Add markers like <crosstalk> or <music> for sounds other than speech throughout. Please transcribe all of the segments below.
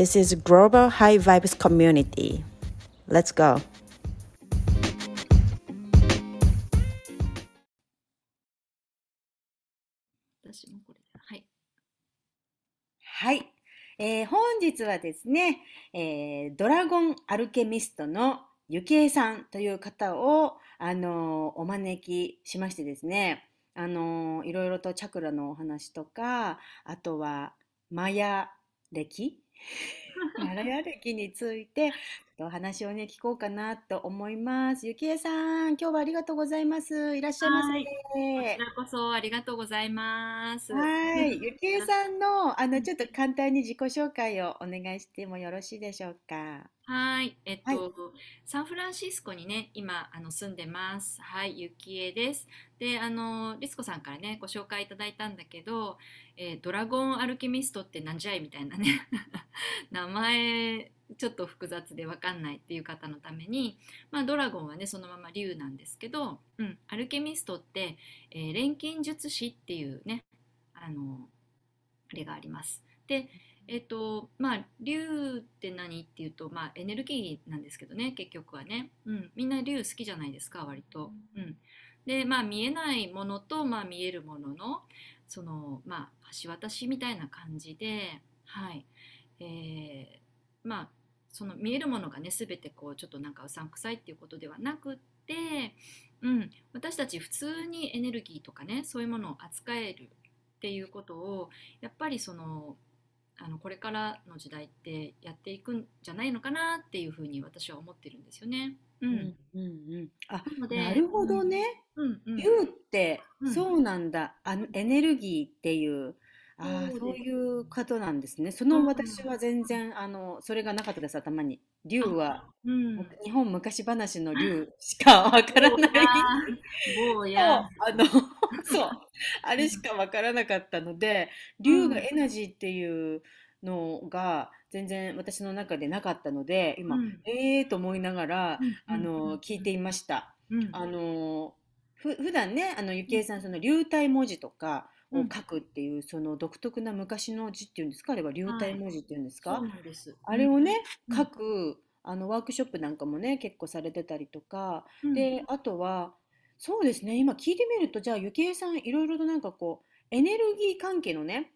This is Global High Vibes Community. Let's go! 私もこれはい。はい。えー、本日はですね、えー、ドラゴンアルケミストのゆきえさんという方を、あのー、お招きしましてですね、あのいろいろとチャクラのお話とか、あとはマヤ歴マヤ歴についてお話をね聞こうかなと思います。ゆきえさん、今日はありがとうございます。いらっしゃいませ。こちらこそありがとうございます。はい、ゆきえさんのあのちょっと簡単に自己紹介をお願いしてもよろしいでしょうか？はい、えっと、はい、サンフランシスコにね、今あの住んでます。はい、ゆきえです。で、あのリスコさんからねご紹介いただいたんだけど、えー、ドラゴンアルケミストってなんじゃいみたいなね <laughs> 名前ちょっと複雑で分かんないっていう方のために、まあ、ドラゴンはねそのまま竜なんですけど、うん、アルケミストって、えー、錬金術師っていうねあのあれがあります。でえっ、ー、とまあ竜って何っていうと、まあ、エネルギーなんですけどね結局はね、うん、みんな竜好きじゃないですか割と。うん、でまあ見えないものと、まあ、見えるもののそのまあ橋渡しみたいな感じではい。えー、まあその見えるものがね全てこうちょっとなんかうさんくさいっていうことではなくって、うん、私たち普通にエネルギーとかねそういうものを扱えるっていうことをやっぱりそのあのこれからの時代ってやっていくんじゃないのかなっていうふうに私は思ってるんですよね。うん、うん、うん、あなるほどね。うんうん、言うって、そうなんだあエネルギーっていうああ、そういう方なんですね。その私は全然、あの、それがなかったです、頭に。竜は、うん、日本昔話の竜しかわからない。坊や。あの、そう、<laughs> あれしかわからなかったので、竜がエナジーっていうのが全然私の中でなかったので、今、うん、ええー、と思いながら、あの、聞いていました。あの、ふ普段ね、あの、ゆきえさん、その流体文字とか、を書くっていう、その独特な昔の字っていうんですか？あれは流体文字っていうんですか、そうなんです。あれをね、書くあのワークショップなんかもね結構されてたりとか、であとはそうですね今聞いてみるとじゃあゆきえさんいろいろとなんかこうエネルギー関係のね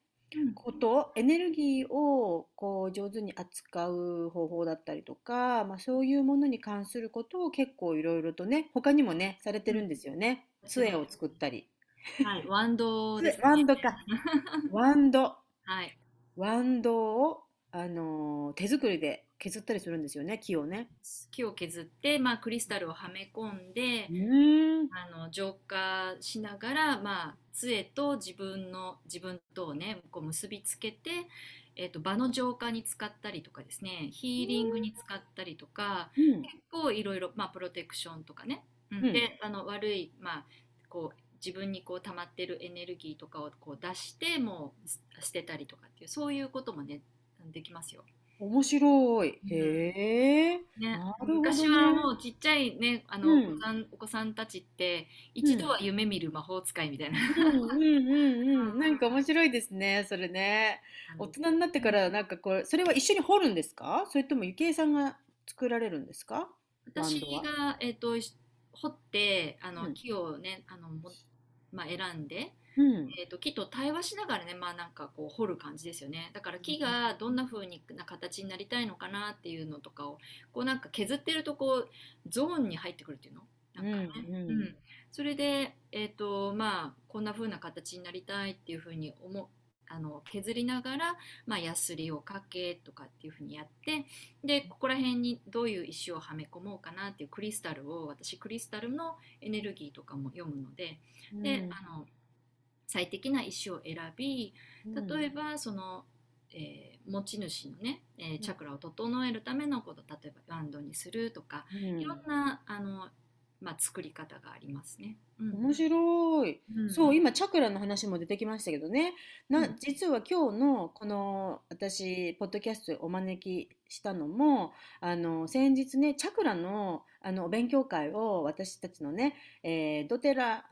こと、エネルギーをこう上手に扱う方法だったりとか、まあ、そういうものに関することを結構いろいろとね他にもねされてるんですよね。杖を作ったりはい、ワンドです、ね、ワンドか。ワンド。はい。ワンドを、あのー、手作りで削ったりするんですよね、木をね。木を削って、まあ、クリスタルをはめ込んで、ん。あの浄化しながら、まあ、杖と自分の自分とをねこう結びつけて、えーと、場の浄化に使ったりとかですねヒーリングに使ったりとか、うん、結構いろいろ、まあ、プロテクションとかね、うん、であの悪い、まあ、こう自分にこう溜まってるエネルギーとかをこう出してもう捨てたりとかっていうそういうこともねできますよ。面白い。へえ、ね、昔はもうちっちゃいねあの、うん、お子さんお子さんたちって一度は夢見る魔法使いみたいな。うんうんうんうん。<laughs> なんか面白いですねそれね。大人になってからなんかこれそれは一緒に掘るんですか？それともゆきえさんが作られるんですか？私がえっ、ー、と掘ってあの、木をねあのもまあ、選んで、うん、えーと、木と対話しながらね、まあ、なんかこう掘る感じですよね。だから木がどんな風にな形になりたいのかなっていうのとかをこうなんか削ってるとこうゾーンに入ってくるっていうの？なんかね、うん、うん。うん、それで、えーとまあ、こんな風な形になりたいっていう風に思あの削りながら、まあ、ヤスリをかけとかっていう風にやってでここら辺にどういう石をはめ込もうかなっていうクリスタルを私クリスタルのエネルギーとかも読むのでで、あの最適な石を選び例えばその、えー持ち主のね、えーチャクラを整えるためのこと例えばバンドにするとか、うんいろんなあの、まあ、作り方がありますね。うん面白い。うんそう、今、チャクラの話も出てきましたけどね。な、うん実は今日のこの私、ポッドキャストへお招きしたのも、あの、先日ね、チャクラの、あの、お勉強会を私たちのね、えードテラ、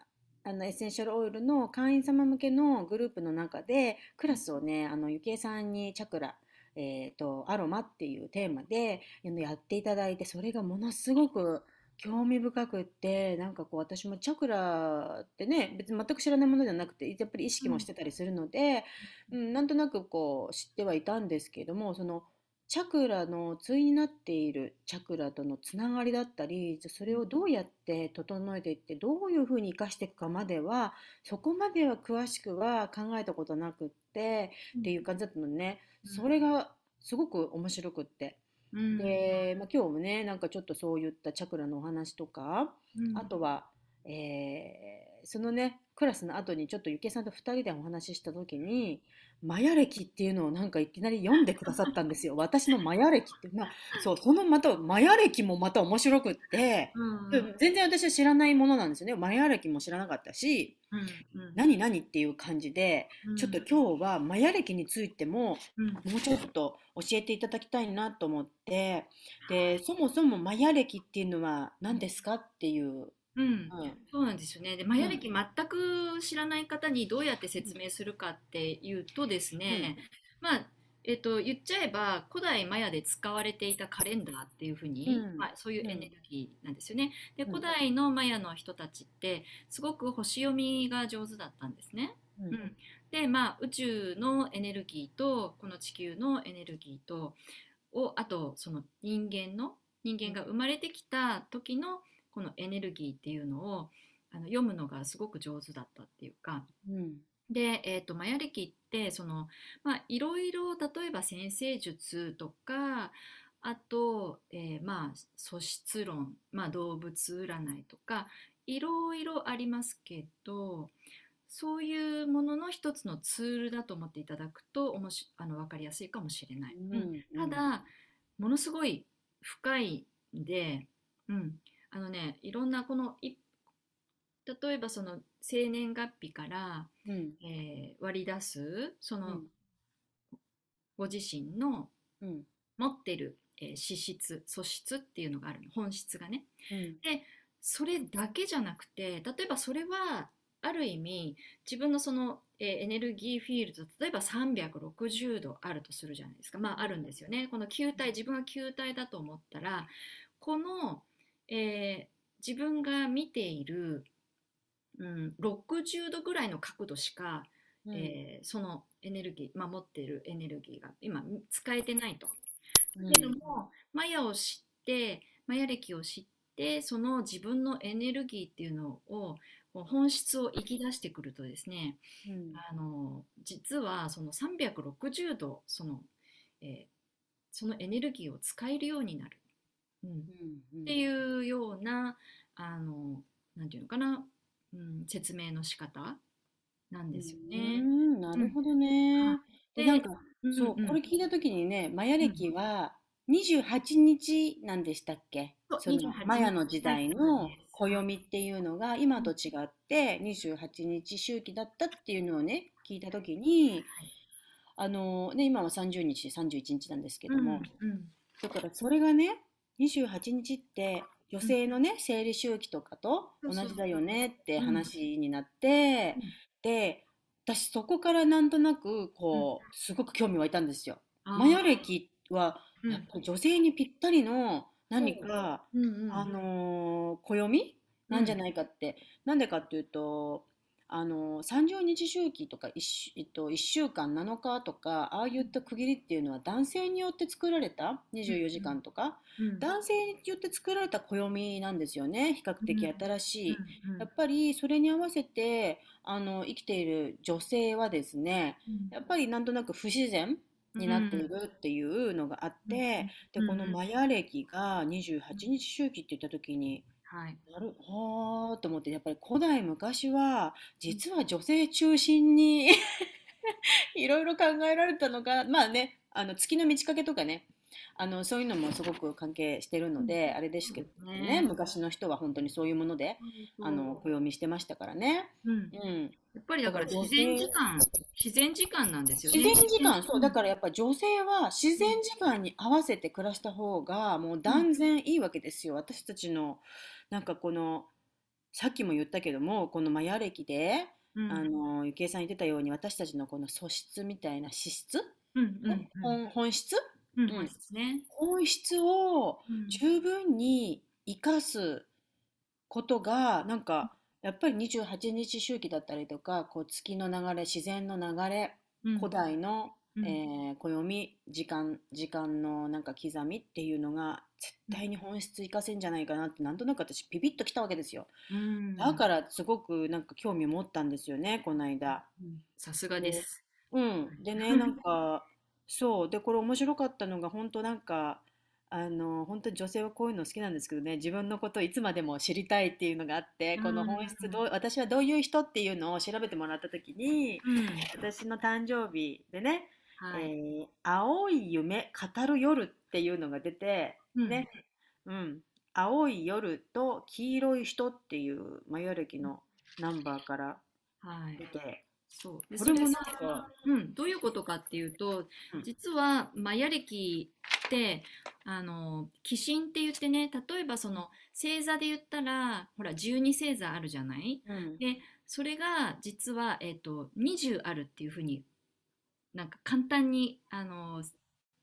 あのエッセンシャルオイルの会員様向けのグループの中でクラスをねあのゆきえさんにチャクラ、えー、とアロマっていうテーマでやっていただいてそれがものすごく興味深くってなんかこう私もチャクラってね別に全く知らないものじゃなくてやっぱり意識もしてたりするので、うん、なんとなくこう知ってはいたんですけれどもそのチャクラの対になっているチャクラとのつながりだったりじゃあそれをどうやって整えていってどういうふうに生かしていくかまではそこまでは詳しくは考えたことなくってっていう感じだったのね。うん。それがすごく面白くって。うん。で、まあ、今日もねなんかちょっとそういったチャクラのお話とか、うん。あとは、えーそのねクラスの後にちょっとゆきえさんと2人でお話しした時にマヤ歴っていうのをなんかいきなり読んでくださったんですよ。<laughs> 私のマヤ歴って。まあそうそのまたマヤ歴もまた面白くって、うんで全然私は知らないものなんですよね。マヤ歴も知らなかったしうんうん。何何っていう感じでうん。ちょっと今日はマヤ歴についてもうん。もうちょっと教えていただきたいなと思って。でそもそもマヤ歴っていうのは何ですか？っていう、うん。うん。そうなんですよね。で、マヤ歴全く知らない方にどうやって説明するかっていうとですね、まあ、えっと、言っちゃえば古代マヤで使われていたカレンダーっていうふうに、うん。まあ、そういうエネルギーなんですよね。で、うん。古代のマヤの人たちってすごく星読みが上手だったんですね。うん。うん。で、まあ、宇宙のエネルギーとこの地球のエネルギーとをあとその人間の人間が生まれてきた時のこのエネルギーっていうのをあの読むのがすごく上手だったっていうか。うん。で、えー、とマヤ歴ってその、まあ、いろいろ例えば先生術とかあと、えーまあ素質論、まあ、動物占いとかいろいろありますけどそういうものの一つのツールだと思っていただくとおもしあの分かりやすいかもしれない。うん。ただものすごい深いんで、うん、あのねいろんなこのい例えばその生年月日から、うん。えー割り出すその、うん。ご自身のうん。持ってる、えー資質素質っていうのがあるの。本質がね。うん。それだけじゃなくて例えばそれはある意味自分のその、えーエネルギーフィールド例えば360度あるとするじゃないですか。まああるんですよね。この球体自分が球体だと思ったらこの、えー自分が見ている、うん、60度ぐらいの角度しか、うん。えーそのエネルギー、まあ、持っているエネルギーが今使えてないと。うん。けども、マヤを知ってマヤ歴を知ってその自分のエネルギーっていうのを本質を生き出してくるとですねうん。あの実はその360度その、えーそのエネルギーを使えるようになる、うん、っうんていうようなあのなんていうのかな、うん、説明の仕方なんですようね。んなるほどね。ででなんかうんそううんこれ聞いた時にねマヤ歴は28日なんでしたっけ？その28マヤの時代の暦っていうのが今と違って28日周期だったっていうのをね聞いた時にあのね今は30日31日なんですけども、だからそれがね28日って女性のね生理周期とかと同じだよねって話になって、うん。で私そこからなんとなくこうすごく興味湧いたんですよ。マヤ歴は女性にぴったりの何か、う。んうんうん。あのー暦なんじゃないかって、なんでかっていうと、あのー30日周期とか 1, 週えっと、1週間7日とかああいった区切りっていうのは男性によって作られた24時間とか、うん男性によって作られた暦なんですよね比較的新しい。うんうんやっぱりそれに合わせてあの生きている女性はですねやっぱりなんとなく不自然になっているっていうのがあって、でこのマヤ歴が28日周期って言った時に、はい。なるはーと思ってやっぱり古代昔は実は女性中心にいろいろ考えられたのがまあねあの月の満ち欠けとかねあのそういうのもすごく関係してるので、あれですけどねね昔の人は本当にそういうものであの暦してましたからね。うん、うん、やっぱりだから自然時間自然時間なんですよね自然時間そうだらからやっぱ女性は自然時間に合わせて暮らした方がもう断然いいわけですよ。私たちのなんかこのさっきも言ったけどもこのマヤ歴で、うん。あのゆきえさん言ってたように私たちのこの素質みたいな資質、うんうん本本質？うん。ね、本質をうん。十分に生かすことがなんかやっぱり28日周期だったりとかこう月の流れ自然の流れうん。古代の、うん。えー暦時間時間のなんか刻みっていうのが絶対に本質生かせんじゃないかなってなんとなく私ピピッときたわけですよ。うん。だからすごくなんか興味持ったんですよねこの間。うんさす。がです。うん。でねなんかそう。でこれ面白かったのが本当なんかあの本当に女性はこういうの好きなんですけどね。自分のことをいつまでも知りたいっていうのがあってこの本質どう私はどういう人っていうのを調べてもらった時にうん。私の誕生日でねはい。えー青い夢語る夜っていうのが出て、うん。ね、うん、青い夜と黄色い人っていうマヤ暦のナンバーからはい。出て、そう。でこれもなんか、うん、どういうことかっていうと、うん。実はマヤ暦ってあの鬼神って言ってね例えばその星座で言ったらほら12星座あるじゃない？うん。でそれが実は、えっと20あるっていうふうになんか簡単にあの、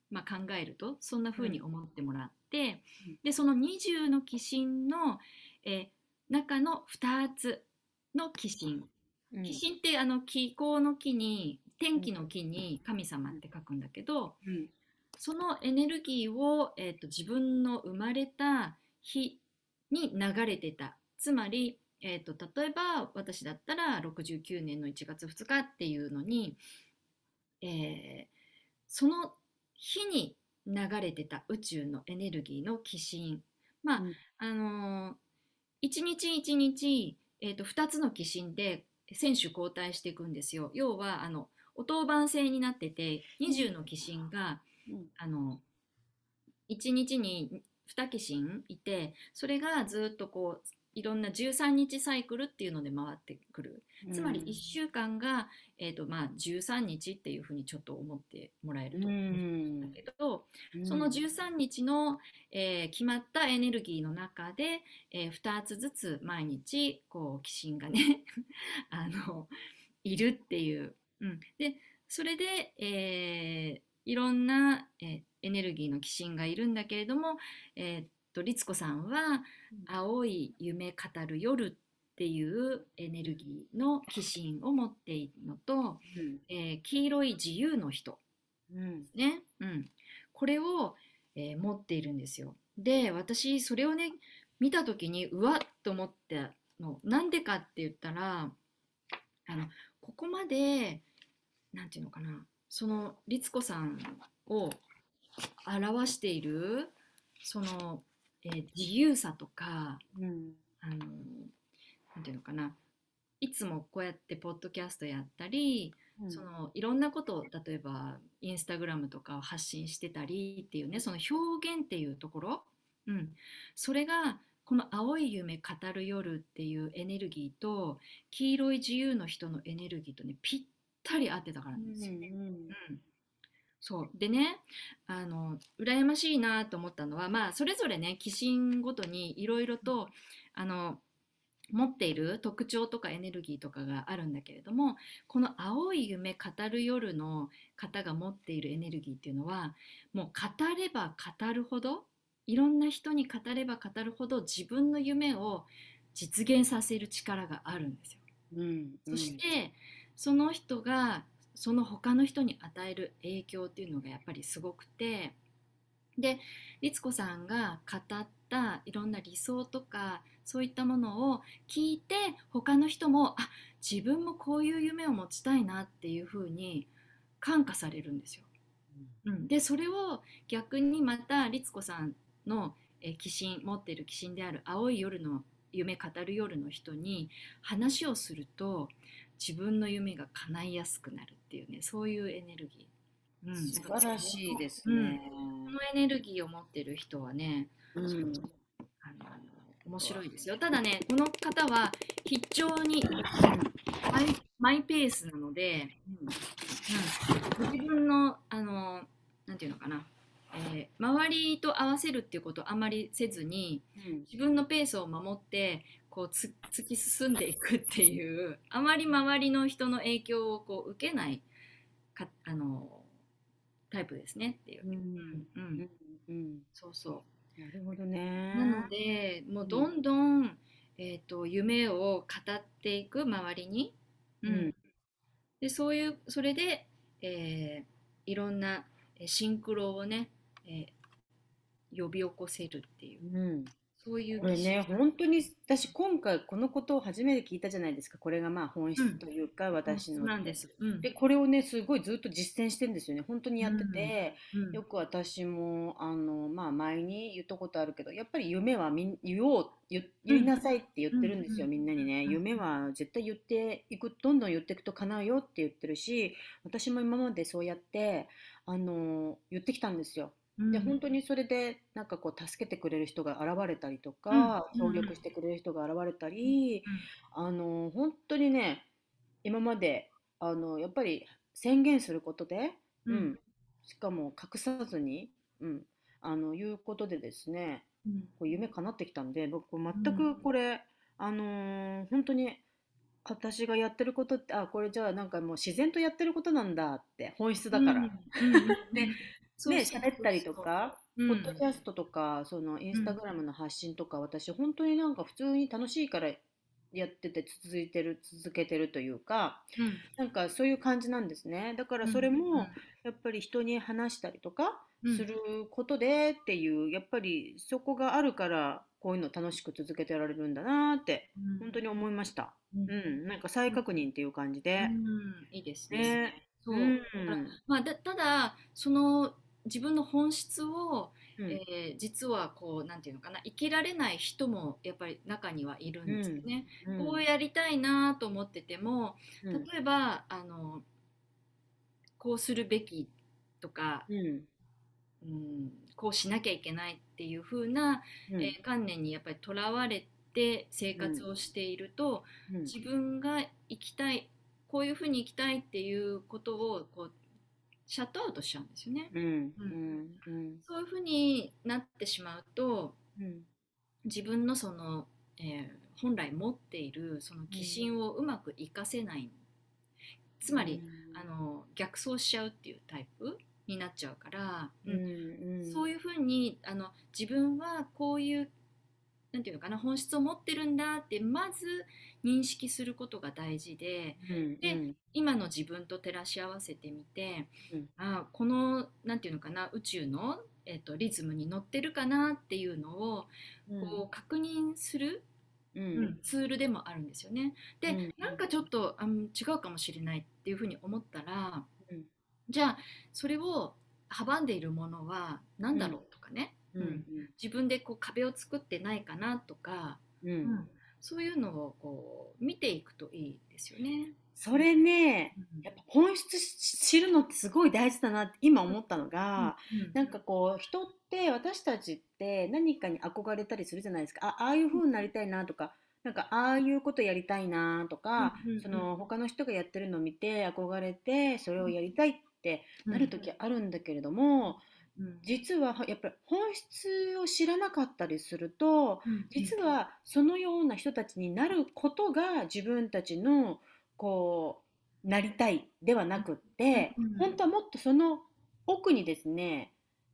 まあ、考えるとそんなふうに思ってもらって、うん。でその20の鬼神の、えー中の2つの鬼神うん。鬼神ってあの気候の木に天気の木に神様って書くんだけどうん。そのエネルギーを、えー、と自分の生まれた日に流れてた。つまり、えー、と例えば私だったら69年の1月2日っていうのに、えーその日に流れてた宇宙のエネルギーの鬼神まあ、うん。あのー一日一日、えー、と2つの鬼神で選手交代していくんですよ。要はあのお当番制になってて20の鬼神がうん。あの1日に2鬼神いてそれがずっとこういろんな13日サイクルっていうので回ってくる。つまり1週間が、えーとまあ、13日っていうふうにちょっと思ってもらえると思うん。だけど、うん。その13日の、えー決まったエネルギーの中で、え2つずつ毎日こう鬼神がね <laughs> あのいるっていう、うん、でそれで、えーいろんな、えーエネルギーの鬼神がいるんだけれども、えーっと律子さんは「青い夢語る夜」っていうエネルギーの鬼神を持っているのと、うん。えー黄色い自由の人うん。ね、うん、これを、えー持っているんですよ。で私それをね見た時にうわっと思ったの。なんでかって言ったらあのここまでなんていうのかな。その律子さんを表しているその、えー自由さとかうん。あのなんていうのかな。いつもこうやってポッドキャストやったりうん。そのいろんなことを例えばインスタグラムとかを発信してたりっていうねその表現っていうところ、うん、それがこの「青い夢語る夜」っていうエネルギーと黄色い自由の人のエネルギーとねぴったり合ってたからなんですよね。うん。うんそう。でねあの羨ましいなと思ったのはまあそれぞれね鬼神ごとにいろいろとあの持っている特徴とかエネルギーとかがあるんだけれどもこの「青い夢語る夜」の方が持っているエネルギーっていうのはもう語れば語るほどいろんな人に語れば語るほど自分の夢を実現させる力があるんですよ。うん。そしてその人がその他の人に与える影響っていうのがやっぱりすごくてで律子さんが語ったいろんな理想とかそういったものを聞いて他の人もあ自分もこういう夢を持ちたいなっていうふうに感化されるんですよ。うん、でそれを逆にまた律子さんのえー鬼神持っている鬼神である青い夜の夢語る夜の人に話をすると自分の夢が叶いやすくなるっていうねそういうエネルギー、うん、素晴らしいですうん。ね。このエネルギーを持ってる人はねうん。あの面白いですよ。ただねこの方は非常にマイマイペースなので、うん、自分のあのなんていうのかな、えー周りと合わせるっていうことをあまりせずにうん。自分のペースを守ってこうつ突き進んでいくっていうあまり周りの人の影響をこう受けないかあのタイプですねっていう。うんうんうん。うんそうそなるほどね。う。なのでもうどんどん、えー、と夢を語っていく周りに、うん。でそういうそれで、えーいろんなえーシンクロをね、えー呼び起こせるっていう。うんそういうこれね、本当に私今回このことを初めて聞いたじゃないですか。これがまあ本質というか、私の。なんです。うんで、これをね、すごいずっと実践してるんですよね。本当にやってて、うんよく私も、あの、まあ前に言ったことあるけど、やっぱり夢はみん言おう、言、言いなさいって言ってるんですよ、うんみんなにね。うん夢は絶対言っていく、どんどん言っていくと叶うよって言ってるし、私も今までそうやって、あの、言ってきたんですよ。うん。で本当にそれでなんかこう助けてくれる人が現れたりとか、うん。協力してくれる人が現れたり、あの本当にね今まであのやっぱり宣言することで、ううん。んしかも隠さずに、うん、あのいうことでですねうん。こう夢叶ってきたんで僕全うん。くこれ、あのー本当に私がやってることってあこれじゃあなんかもう自然とやってることなんだって本質だから。うん。うん。うん。<laughs> でね、喋ったりとか、うん。ポッドキャストとか、そのインスタグラムの発信とか、私本当になんか普通に楽しいからやってて続いてる、続けてるというか、うん。なんかそういう感じなんですね。だからそれもやっぱり人に話したりとかうん。することでっていう、やっぱりそこがあるからこういうの楽しく続けてられるんだなってうん。本当に思いました。うん。うん、なんか再確認っていう感じで。うん。いいですね。ね。そう。まあ、だただその自分の本質を、うん。えー実はこうなんていうのかな生きられない人もやっぱり中にはいるんですよね。うん。こうやりたいなと思っててもうん。例えばあのこうするべきとか、うん。うん、こうしなきゃいけないっていう風な、うん。えー観念にやっぱりとらわれて生活をしていると、うん。自分が生きたいこういうふうに生きたいっていうことをこうシャットアウトしちゃうんですよね。うんうん。うんそういうふうになってしまうとうん。自分のその、えー本来持っているその気心をうまく活かせない、つまり、あの逆走しちゃうっていうタイプになっちゃうから、ううんんうん。そういうふうにあの自分はこういうなんていうのかな本質を持ってるんだってまず認識することが大事でうんでうん。今の自分と照らし合わせてみて、うん。あこのなんていうのかな宇宙の、えっとリズムに乗ってるかなっていうのをこう確認する、ううんんツールでもあるんですよね。で、うん。なんかちょっとあん違うかもしれないっていうふうに思ったら、うん。じゃあそれを阻んでいるものは何だろうとかね、うん。自分でこう壁を作ってないかなとか、うん。うん。そういうのをこう見ていくといいですよね。それねうん。やっぱ本質知るのってすごい大事だなって今思ったのが、うん。なんかこう人って私たちって何かに憧れたりするじゃないですか。あああいう風になりたいなとかなんかああいうことやりたいなとか、うんうんうん。その他の人がやってるのを見て憧れてそれをやりたいってなる時あるんだけれども、うん。実はやっぱり本質を知らなかったりするとうん実はそのような人たちになることが自分たちのこうなりたいではなくって、うん。本当はもっとその奥にですね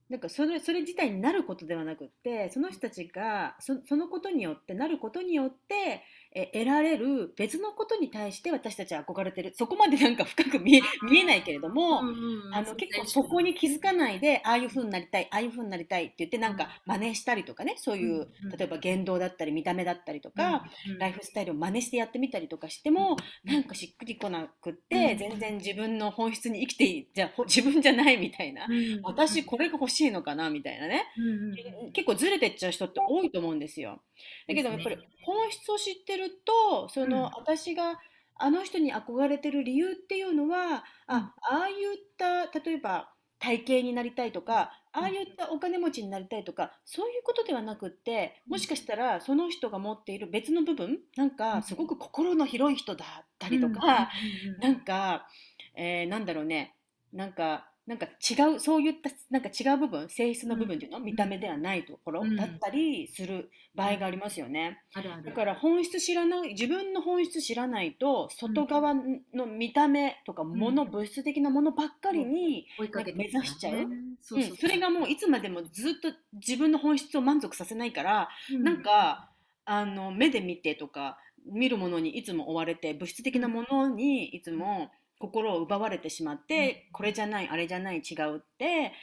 なんかそれそれ自体になることではなくってその人たちがそそのことによってなることによってえ得られる別のことに対して私たちは憧れてる。そこまでなんか深く見え見えないけれども、うんうんうん。あの結構そこに気づかないでああいう風になりたいああいう風になりたいって言ってなんか真似したりとかねそういう、うんうん。例えば言動だったり見た目だったりとか、うんライフスタイルを真似してやってみたりとかしても、なんかしっくりこなくって、うん全然自分の本質に生きていいじゃ <laughs> 自分じゃないみたいな、うん私これが欲しいのかなみたいなね、うんうん結構ずれてっちゃう人って多いと思うんですよ。だけどやっぱり本質を知ってるとその、うん。私があの人に憧れてる理由っていうのはうん。あああいった例えば体型になりたいとかああいったお金持ちになりたいとかそういうことではなくってもしかしたらその人が持っている別の部分なんかすごく心の広い人だったりとか、なんか、えーなんだろうね、なんか、なんか違う、そういった、なんか違う部分、性質の部分っていうの、見た目ではないところうん。だったりする場合がありますよね。あるある。だから本質知らない、自分の本質知らないと、外側の見た目とか、もの、うん。物質的なものばっかりに、目指しちゃうそうそう。うん。それがもういつまでもずっと自分の本質を満足させないから、うん。なんかあの目で見てとか見るものにいつも追われて物質的なものにいつも心を奪われてしまって、これじゃないあれじゃない違うって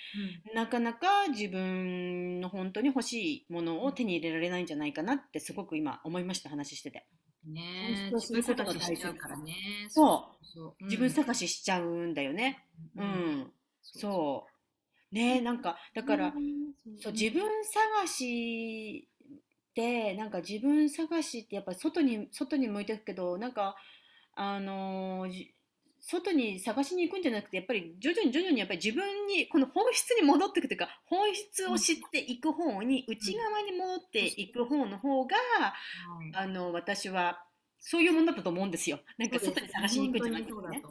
なかなか自分の本当に欲しいものを手に入れられないんじゃないかなってすごく今思いました話してて。うんねえ本質を知ることが大切からね。そうそう。自分探ししちゃうんだよね。うん、そうねなんかだから、そう自分探しってなんか自分探しってやっぱり外に外に向いていくけどなんかあのーじ外に探しに行くんじゃなくてやっぱり徐々に徐々にやっぱり自分にこの本質に戻っていくというか本質を知っていく方に内側に戻っていく方の方がはいあの私はそういうものだったと思うんですよ。なんか外に探しに行くんじゃなくてね。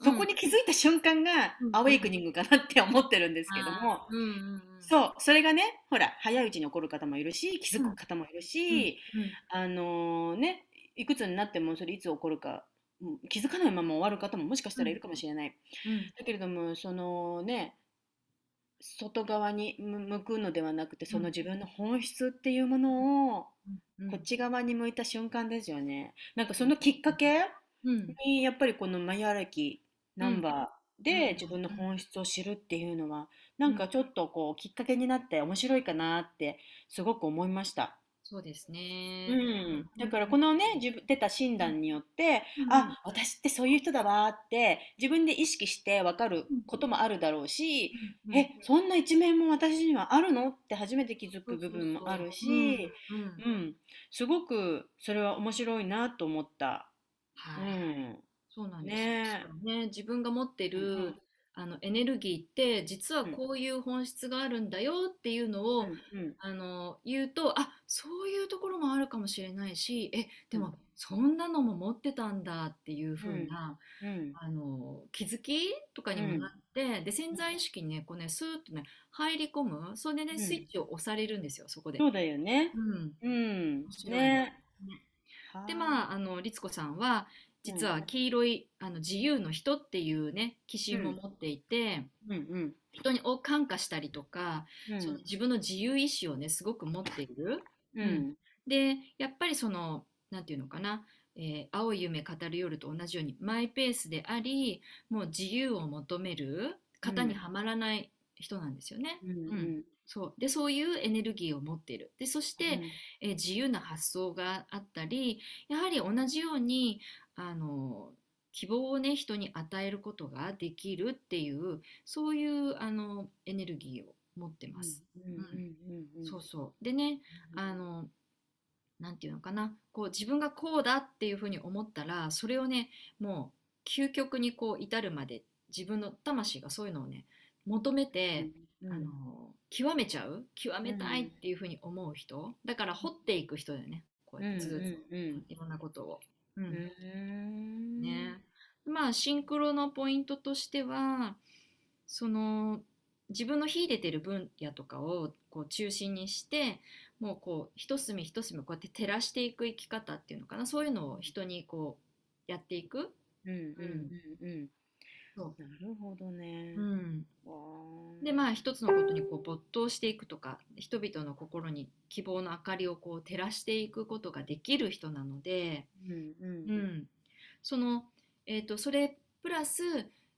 そこに気づいた瞬間がうん。アウェイクニングかなって思ってるんですけども、うん。うんうんそう、それがね、ほら、早いうちに起こる方もいるし、気づく方もいるし、うん。あのね、いくつになってもそれいつ起こるか、うん気づかないまま終わる方ももしかしたらいるかもしれない。うん。だけれども、そのね、外側に向向くのではなくて、その自分の本質っていうものを、うん。こっち側に向いた瞬間ですよね。なんかそのきっかけうん。に、やっぱりこのマヤ歴ナンバーうん。で自分の本質を知るっていうのは、なんかちょっとこうきっかけになって面白いかなってすごく思いました。そうですうねん、だからこのね自分出た診断によって、うん。あ私ってそういう人だわーって自分で意識して分かることもあるだろうし、うんえそんな一面も私にはあるのって初めて気づく部分もあるし、うん。すごくそれは面白いなと思った。うはい。ん、そうなんですねよね自分が持ってる、うんあのエネルギーって実はこういう本質があるんだよっていうのを、うんあの言うとあそういうところもあるかもしれないしえでも、うんそんなのも持ってたんだっていう風な、うん。あの気づきとかにもなって、で潜在意識にねこうねスーッとね入り込むそれでね、うん。スイッチを押されるんですよそこで。そうだよね。うん。うん。ね。でまああの律子さんは実は黄色い、あの自由の人っていうね気心も持っていて、うん。うん人にを感化したりとか、うん。その自分の自由意志をねすごく持っている。うん。でやっぱりそのなんていうのかな、えー青い夢語る夜と同じようにマイペースでありもう自由を求める型にはまらない人なんですよね。うん。うんそう。でそういうエネルギーを持っている。でそして、えー自由な発想があったりやはり同じようにあの希望をね人に与えることができるっていうそういうあのエネルギーを持ってます。うんうんうんうん。そうそう。でねあのなんていうのかな。こう自分がこうだっていうふうに思ったらそれをねもう究極にこう至るまで自分の魂がそういうのをね求めて、うんあの極めちゃう極めたいっていうふうに思う人。だから掘っていく人だよね。こうやってずっとうんうん。いろんなことを。ううんんね。まあシンクロのポイントとしてはその自分の秀でてる分野とかをこう中心にしてもうこう一隅一隅こうやって照らしていく生き方っていうのかな。そういうのを人にこうやっていく。うんうんうんうんそなるほどね。ううん、でまあ一つのことにこう没頭していくとか人々の心に希望の明かりをこう照らしていくことができる人なので、うんううん。ん、その、えー、とそれプラス、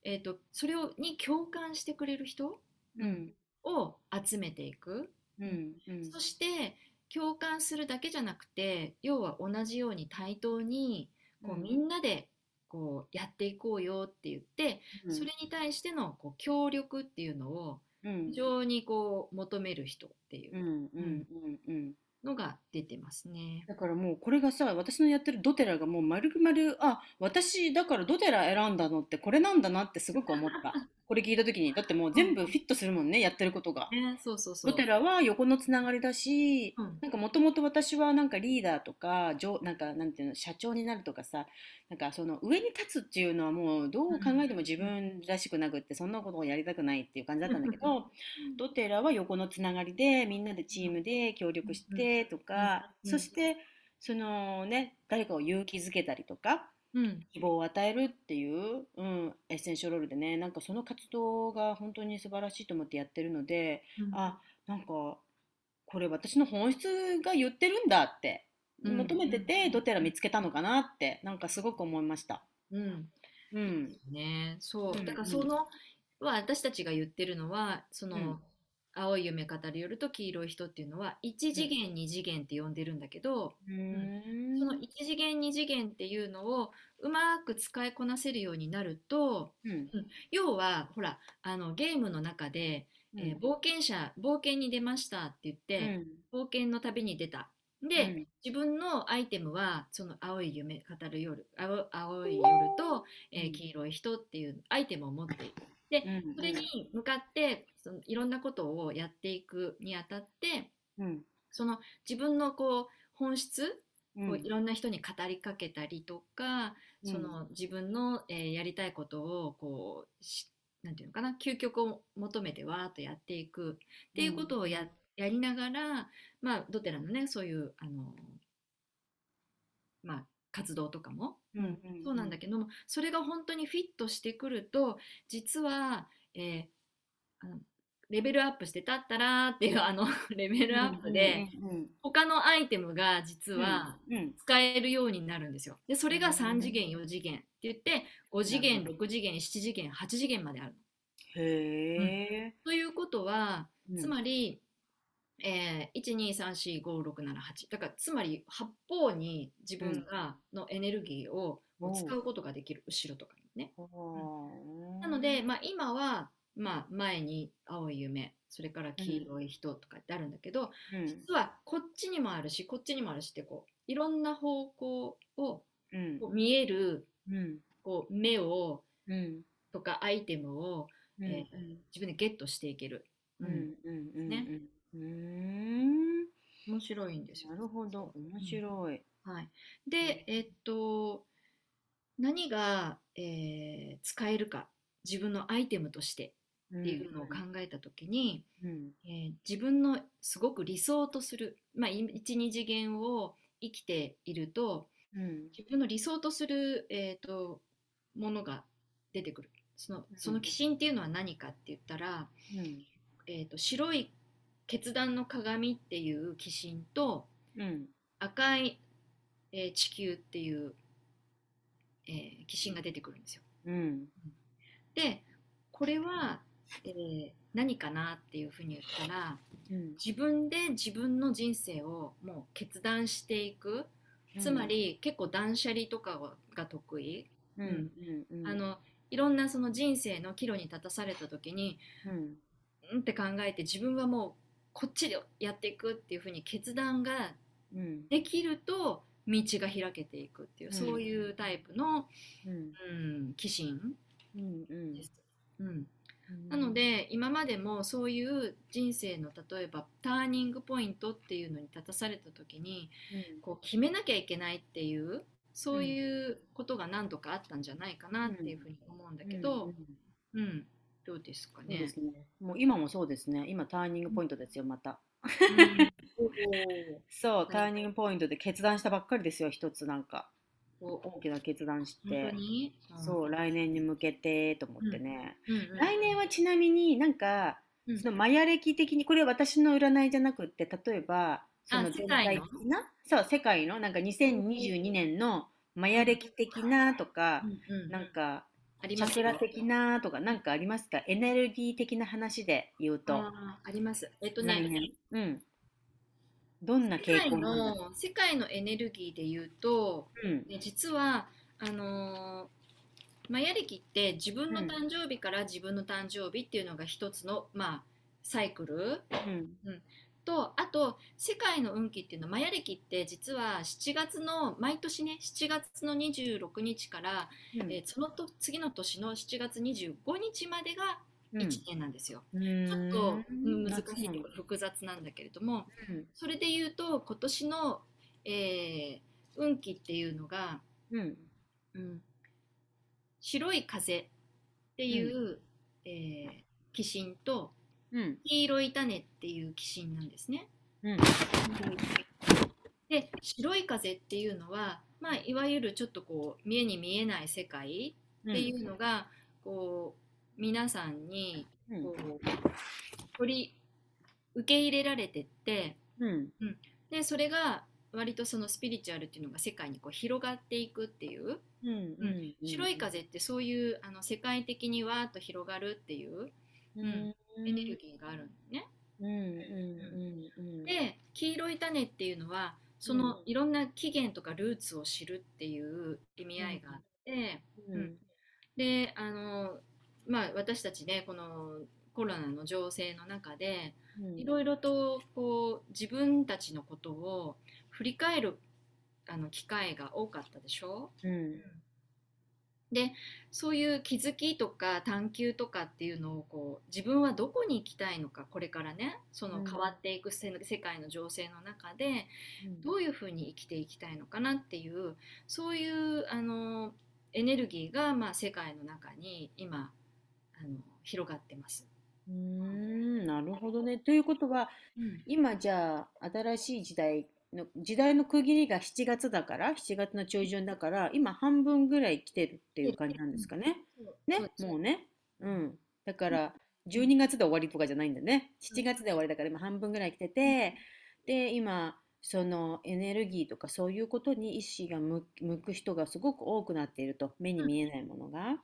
えー、とそれをに共感してくれる人うん。を集めていく、うんうん。そして共感するだけじゃなくて要は同じように対等にこうみんなでこうやっていこうよって言って、それに対してのこう協力っていうのをうん。非常にこう求める人っていう。う、んうんうんうんのが出てますね。だからもうこれがさ私のやってるドテラがもう丸々あ私だからドテラ選んだのってこれなんだなってすごく思った。<laughs> これ聞いた時に。だってもう全部フィットするもんねやってることが。ね、そうそうそう。ドテラは横のつながりだしうん。なんかもともと私はなんかリーダーとか上なんかなんていうの社長になるとかさなんかその上に立つっていうのはもうどう考えても自分らしくなくってそんなことをやりたくないっていう感じだったんだけどドテラは横のつながりでみんなでチームで協力してとかうん。そしてそのね誰かを勇気づけたりとかうん、希望を与えるっていう、うん、エッセンシャルロールでねなんかその活動が本当に素晴らしいと思ってやってるのでうん。あなんかこれ私の本質が言ってるんだってうん。求めててドテラ見つけたのかなってなんかすごく思いました。うん、うん。ね、そう。う。ん。だからその、は私たちが言ってるのは、その、うん青い夢語りよると黄色い人っていうのは1次元2次元って呼んでるんだけど、うーん。その1次元2次元っていうのをうまく使いこなせるようになるとうん。要はほらあのゲームの中で、えー冒険者冒険に出ましたって言って、冒険の旅に出た。で、うん。自分のアイテムはその青い夢語る夜青青い夜と、えーうん。黄色い人っていうアイテムを持っている。でうんそれに向かってそのいろんなことをやっていくにあたってうん。その自分のこう本質うん。こういろんな人に語りかけたりとか、その自分の、えーやりたいことをこうしなんていうのかな究極を求めてわーっとやっていく。っていうことをや,、やりながら、まあ、ドテラのねそういうあの、まあ、活動とかも。うんうんそうなんだけどもそれが本当にフィットしてくると実は、えーあのレベルアップしてたったらーっていうあの <laughs> レベルアップでうんうん他のアイテムが実はうんうん。使えるようになるんですよ。でそれが3次元4次元って言って5次元なる6次元7次元8次元まであるの。へえということはつまりり、えー、1234567だからつまり八方に自分がのエネルギーをうん使うことができる後ろとかにね。ななので、まあ、今は、まあ、前に青い夢それから黄色い人とかってあるんだけど、うん。実はこっちにもあるしこっちにもあるしってこういろんな方向を見えるうん。こう目をうん。とかアイテムを、うん。えー自分でゲットしていける、ううん。んうん。うん。ねうんうん面白いんですよ。な。るほど。面白い。はい、で、えっと何が、えー使えるか。自分のアイテムとして。っっていうのを考えた時に、うん。えー自分のすごく理想とする、まあ、12次元を生きているとうん。自分の理想とする、えー、とものが出てくる。そのその鬼神っていうのは何かって言ったら、うん。えー、と白い決断の鏡っていう鬼神とうん赤い、えー地球っていう、えー鬼神が出てくるんですよ。うん。でこれは、えー何かなっていうふうに言ったらうん。自分で自分の人生をもう決断していく。つまり、結構断捨離とかが得意、うん。うん。うん。あのいろんなその人生の岐路に立たされた時にうん。うんって考えて自分はもうこっちでやっていくっていうふうに決断がうん。できると道が開けていくっていう、うん。そういうタイプの、うん。うん、鬼神うんうん。です。うん、なので今までもそういう人生の例えばターニングポイントっていうのに立たされた時にこう決めなきゃいけないっていうそういうことが何度かあったんじゃないかなっていうふうに思うんだけど、うん。うんどうですかね。そうで。すね。もう今もそうですね。今ターニングポイントですよまた。うん。<laughs> そう、い。ターニングポイントで決断したばっかりですよ、一つなんか。お大きな決断し本て当。に？そう、来年に向けてと思ってね。来年はちなみになんか、うん。そのマヤ歴的に、これは私の占いじゃなくって、例えば、そのあ全体世界の？的な、そう、世界の？なんか2022年のマヤ歴的なとかなんか、ありますチャクラ的なとか、なんかありますか？エネルギー的な話で言うと。あーあります。えっとね。うん。どんな世傾界向の？世界のエネルギーで言うと、うん。ね、実はあのーマヤ暦って自分の誕生日から自分の誕生日っていうのが一つの、まあ、サイクルうん。とあと世界の運気っていうのはマヤ暦って実は7月の毎年ね7月の26日から、うん。えーそのと次の年の7月25日までがうん。1年なんですよ。うちょんっとうん難しい複雑なんだけれどもうん。それで言うと今年の、えー運気っていうのが、うん。うん、白い風っていう、えー鬼神とうん。黄色い種っていう鬼神なんですね。うん。で白い風っていうのは、まあ、いわゆるちょっとこう見えに見えない世界っていうのが、こう皆さんにうん。こう取り受け入れられてってうん。でそれが割とそのスピリチュアルっていうのが世界にこう広がっていくっていう、うんうん。白い風ってそういうあの世界的にわーっと広がるっていううん。エネルギーがあるんだよね。うんうんうんうん。で黄色い種っていうのはそのいろんな起源とかルーツを知るっていう意味合いがあって、うん。であのまあ私たちねこのコロナの情勢の中でうん。いろいろとこう自分たちのことを振り返るあの機会が多かったでしょ？うんでそういう気づきとか探求とかっていうのをこう自分はどこに行きたいのかこれからねそのうん変わっていくせ世界の情勢の中でどういうふうに生きていきたいのかなっていうそういうあのエネルギーが、まあ、世界の中に今あの広がってます。うーんなるほどね。ということは今じゃあ新しい時代の時代の区切りが7月だから7月の中旬だから今半分ぐらい来てるっていう感じなんですかね。ねもうね。うん。だから12月で終わりとかじゃないんだね。7月で終わりだから今半分ぐらい来ててで今そのエネルギーとかそういうことに意識が向向く人がすごく多くなっていると目に見えないものが。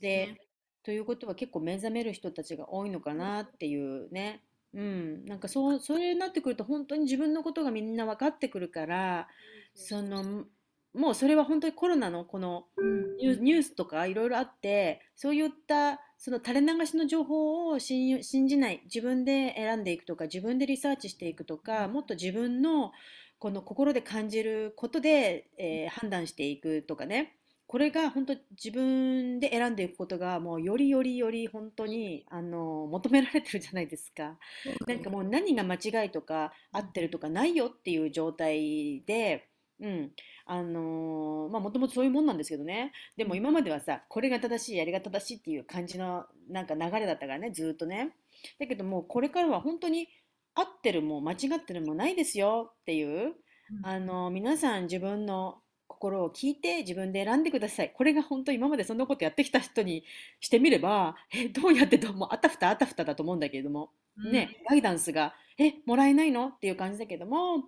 でということは結構目覚める人たちが多いのかなっていうね。うん、なんかそう、それになってくると本当に自分のことがみんな分かってくるから、その、もうそれは本当にコロナのこのうん。ニューニュースとかいろいろあって、そういったその垂れ流しの情報を信じない、自分で選んでいくとか、自分でリサーチしていくとか、もっと自分のこの心で感じることで、えー判断していくとかね。これが本当自分で選んでいくことがもうよりよりより本当にあの求められてるじゃないですか。なんかもう何が間違いとか合ってるとかないよっていう状態で、うん、あのーまあもともとそういうもんなんですけどね。でも今まではさ、これが正しい、やりが正しいっていう感じのなんか流れだったからね、ずーっとね。だけどもうこれからは本当に合ってるも間違ってるもないですよっていう、あの皆さん自分の心を聞いて自分で選んでください。これが本当今までそんなことやってきた人にしてみれば、え、どうやってどうもあたふたあたふただと思うんだけれども、ね、ガイダンスが、え、もらえないの？っていう感じだけども、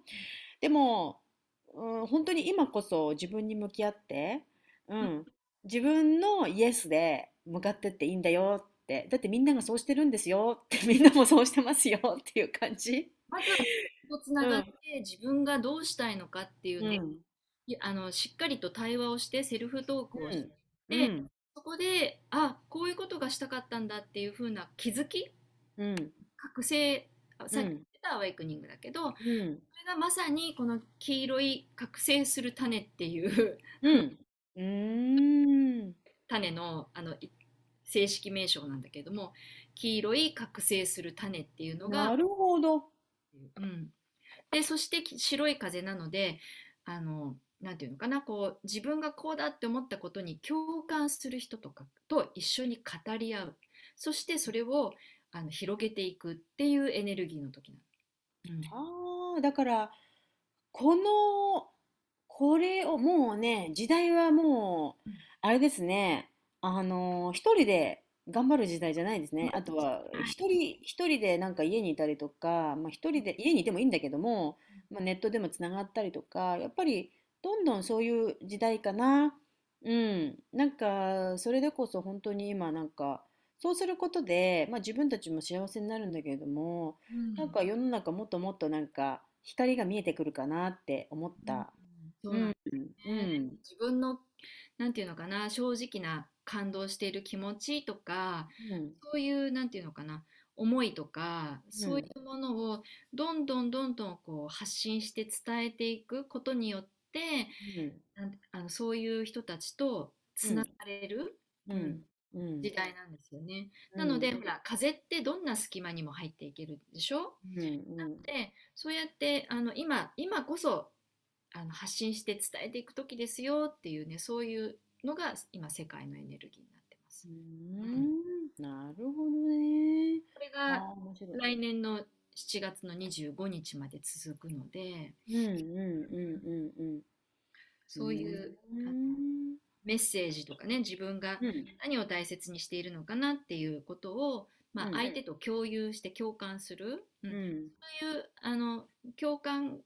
でも、うん、本当に今こそ自分に向き合って、うん、自分のイエスで向かってっていいんだよって、だってみんながそうしてるんですよ。って、みんなもそうしてますよっていう感じ。まずはとつながって、自分がどうしたいのかっていうね、うん、あのしっかりと対話をしてセルフトークをして、うでん、そこであこういうことがしたかったんだっていう風な気づきうん、覚醒あさっきうん。言ってたアワイクニングだけど、そうん、れがまさにこの黄色い覚醒する種っていう <laughs> うん、種のあのい正式名称なんだけれども黄色い覚醒する種っていうのがなるほど。うん、でそしてき白い風なのであのなんていうのかなこう自分がこうだって思ったことに共感する人とかと一緒に語り合う。そしてそれをあの広げていくっていうエネルギーの時なの。ああ、だから、この、これを、もうね、時代はもううん、あれですね、あの、一人で頑張る時代じゃないですね。あとは、一人、一人でなんか家にいたりとか、まあ一人で、家にいてもいいんだけども、まあ、ネットでもつながったりとか、やっぱり、どんどんそういう時代かな。うん。なんか、それでこそ本当に今、なんか、そうすることで、まあ自分たちも幸せになるんだけれども、なんか世の中もっともっとなんか光が見えてくるかなって思った。そうなんうん、うん、自分のなんていうのかな正直な感動している気持ちとかうん、そういうなんていうのかな思いとかそういうものをどんどんどんどんこう発信して伝えていくことによってなんあのそういう人たちとつながれる、うん。時代なんですよね。なので、ほら風ってどんな隙間にも入っていけるでしょ？うん。うん。でそうやってあの今今こそあの発信して伝えていく時ですよっていうねそういうのが今世界のエネルギーになってます。うん。なるほどね。これあが。来年の7月の25日まで続くので。うんうんうんうんうん。そういううん。メッセージとかね自分がうん。何を大切にしているのかなっていうことを、まあ、うん。相手と共有して共感する、うん。うん。そういうあの共感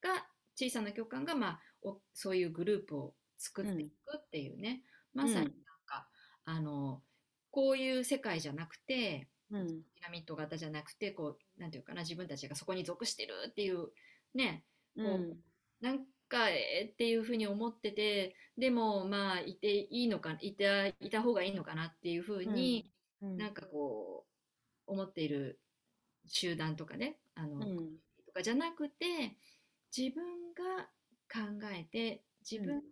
が小さな共感が、まあ、おそういうグループを作っていくっていうね、まさになんか、あのこういう世界じゃなくてうん。ピラミッド型じゃなくてこうなんていうかな自分たちがそこに属してるっていうねうん。なんかえーっていうふうに思っててでもまあいていいのかいたいた方がいいのかなっていうふうに、うん。なんかこう思っている集団とかねあの、うん。とかじゃなくて自分が考えて自分が、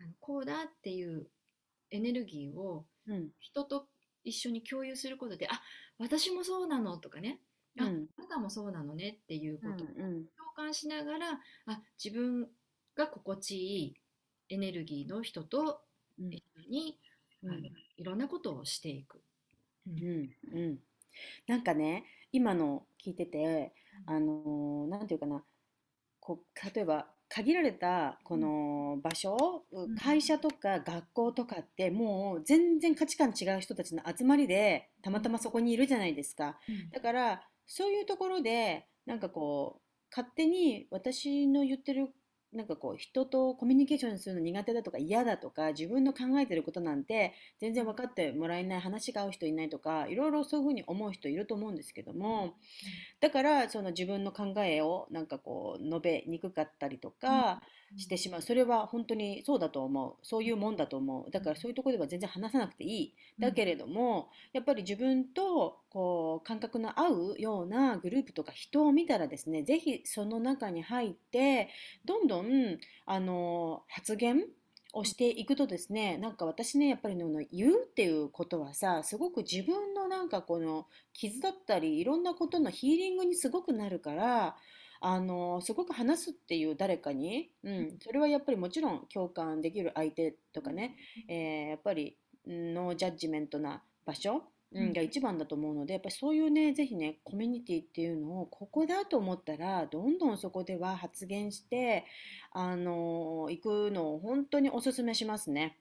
あのこうだっていうエネルギーをうん。人と一緒に共有することであ私もそうなのとかね。あ,、うん。あなたもそうなのねっていうことをうん共感しながらあ自分が心地いいエネルギーの人とうん。一緒に、うん。あのいろんなことをしていく。うん。うん。うん。なんかね今の聞いててあのーなんていうかな。こう例えば限られたこの場所、ん会社とか学校とかってもう全然価値観違う人たちの集まりでたまたまそこにいるじゃないですか。だからそういうところでなんかこう勝手に私の言ってるなんかこう人とコミュニケーションするの苦手だとか嫌だとか自分の考えてることなんて全然分かってもらえない話が合う人いないとかいろいろそういうふうに思う人いると思うんですけどもだからその自分の考えをなんかこう述べにくかったりとかしてしまう。それは本当にそうだと思う。そういうもんだと思う。だからそういうとこでは全然話さなくていい。だけれどもやっぱり自分とこう感覚の合うようなグループとか人を見たらですねぜひその中に入ってどんどんあの発言をしていくとですねなんか私ねやっぱりね言うっていうことはさすごく自分のなんかこの傷だったりいろんなことのヒーリングにすごくなるからあのすごく話すっていう誰かに、うん、それはやっぱりもちろん共感できる相手とかね、えーやっぱりノージャッジメントな場所、が一番だと思うのでやっぱりそういうねぜひねコミュニティっていうのをここだと思ったらどんどんそこでは発言してあの行くのを本当におすすめしますね。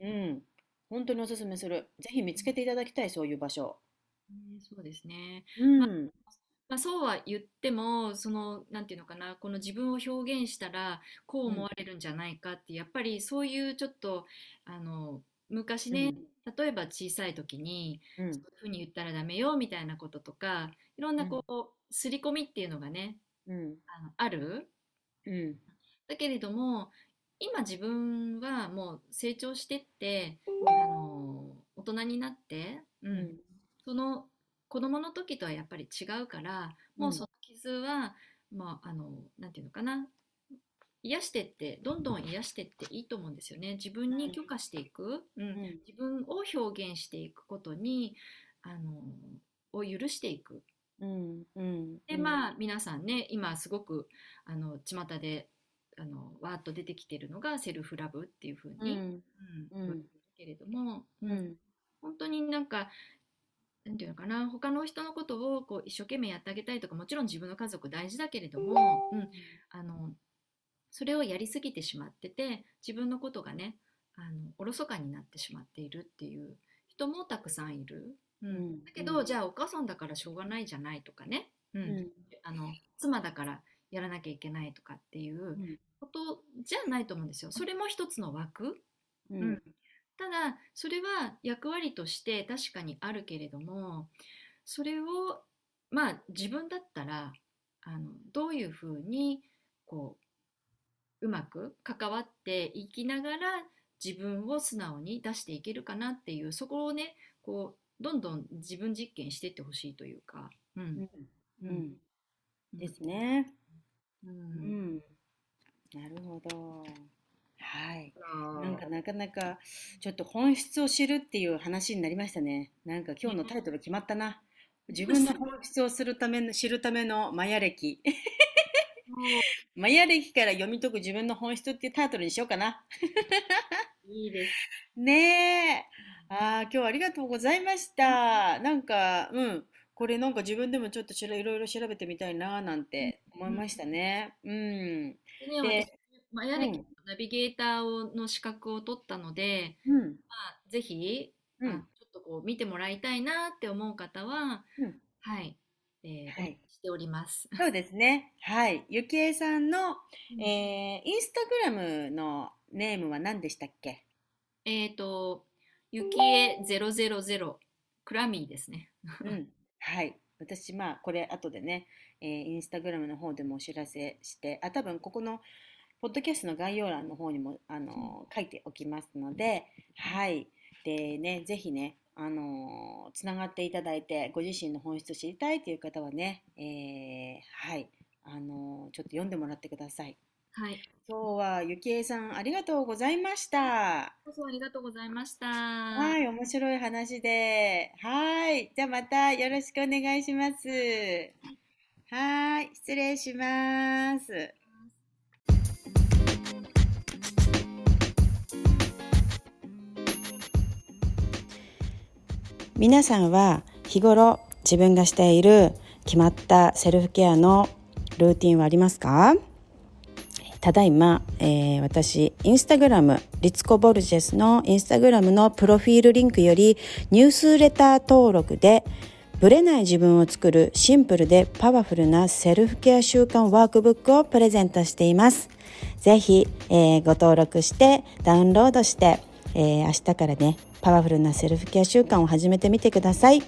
うん、本当におすすめする。ぜひ見つけていただきたいそういう場所。ねそうですね。うん、まあ、そうは言ってもそのなんていうのかなこの自分を表現したらこう思われるんじゃないかってやっぱりそういうちょっとあの昔ね、例えば小さい時にうん。そういうふうに言ったらダメよみたいなこととかいろんなこう刷り込みっていうのがねうん。あのあるうん。だけれども今自分はもう成長してってあの大人になって、うん。うん。その子供の時とはやっぱり違うからもうその傷は、まあ、あのなんていうのかな。癒してってどんどん癒してっていいと思うんですよね。自分に許可していく、うん。うん。自分を表現していくことにあのを許していく。うん。うん。でまあ皆さんね今すごくあの巷であのわーっと出てきてるのがセルフラブっていうふうに、うん。うんけれども、ううんん。本当になんかなんていうのかな他の人のことをこう一生懸命やってあげたいとかもちろん自分の家族大事だけれども、うん、あのそれをやりすぎてしまってて自分のことがねあのおろそかになってしまっているっていう人もたくさんいる。うんうん。だけど、うんじゃあお母さんだからしょうがないじゃないとかね、うんうん。あの妻だからやらなきゃいけないとかっていううん。ことじゃないと思うんですよ。それも一つの枠、ううんんただそれは役割として確かにあるけれどもそれをまあ自分だったらあのどういうふうにこううまく関わっていきながら自分を素直に出していけるかなっていうそこをねこうどんどん自分実験していってほしいというか、うんうんううんんですね。ううんん。なるほど。はい。なんかなかなかちょっと本質を知るっていう話になりましたね。なんか今日のタイトル決まったな。自分の本質をするための <laughs> 知るためのマヤ歴。マヤ歴から読み解く自分の本質っていうタイトルにしようかな。いいです。ねえ。ああ、今日はありがとうございました。なんか、うん。これなんか自分でもちょっとしらいろいろ調べてみたいななんて思いましたね。うん。でね、で私、マヤ歴のナビゲーターをの資格を取ったので、うん。まあ、ぜひ、うんあちょっとこう見てもらいたいなって思う方は、うんはい、えーはいしております。そうですね。はい。ゆきえさんの、えー、インスタグラムのネームは何でしたっけ？えっと、ゆきえ000クラミーですね。うん。はい。私、まあ、これ、後でね、えーインスタグラムの方でもお知らせして、あ、多分、ここの、ポッドキャストの概要欄の方にも、あの書いておきますので、はい。でね、ぜひね、あのつながっていただいて、ご自身の本質を知りたいという方はね、えーはい。あのちょっと読んでもらってください。はい。今日はゆきえさんありがとうございました。どうぞありがとうございました。は、はい面白い話で。はい。じゃあまたよろしくお願いします。はい。失礼します。皆さんは日頃自分がしている決まったセルフケアのルーティンはありますか？ただいま、えー私、インスタグラム、リツコ・ボルジェスのインスタグラムのプロフィールリンクよりニュースレター登録で、ブレない自分を作るシンプルでパワフルなセルフケア習慣ワークブックをプレゼントしています。ぜひ、えーご登録してダウンロードして、えー明日からね、パワフルなセルフケア習慣を始めてみてください。